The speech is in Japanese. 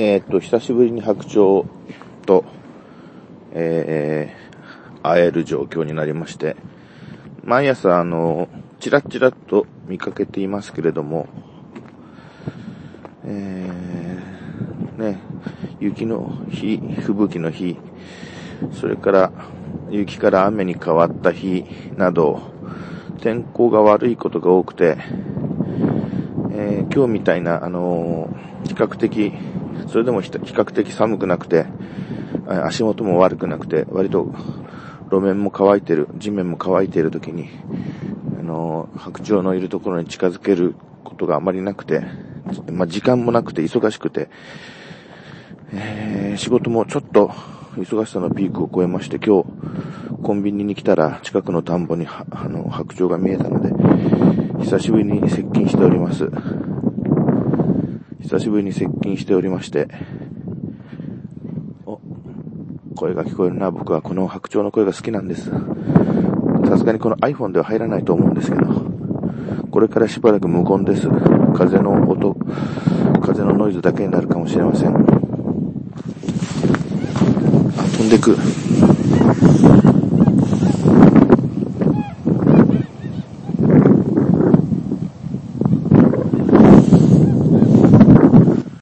えー、っと、久しぶりに白鳥と、えー、会える状況になりまして、毎朝、あの、ちらちらと見かけていますけれども、えー、ね、雪の日、吹雪の日、それから雪から雨に変わった日など、天候が悪いことが多くて、えー、今日みたいな、あのー、比較的、それでも比較的寒くなくて、足元も悪くなくて、割と路面も乾いてる、地面も乾いている時に、あの、白鳥のいるところに近づけることがあまりなくて、まあ、時間もなくて忙しくて、えー、仕事もちょっと忙しさのピークを超えまして、今日、コンビニに来たら近くの田んぼにあの白鳥が見えたので、久しぶりに接近しております。久しぶりに接近しておりまして、お、声が聞こえるな。僕はこの白鳥の声が好きなんです。さすがにこの iPhone では入らないと思うんですけど、これからしばらく無言です。風の音、風のノイズだけになるかもしれません。あ、飛んでく。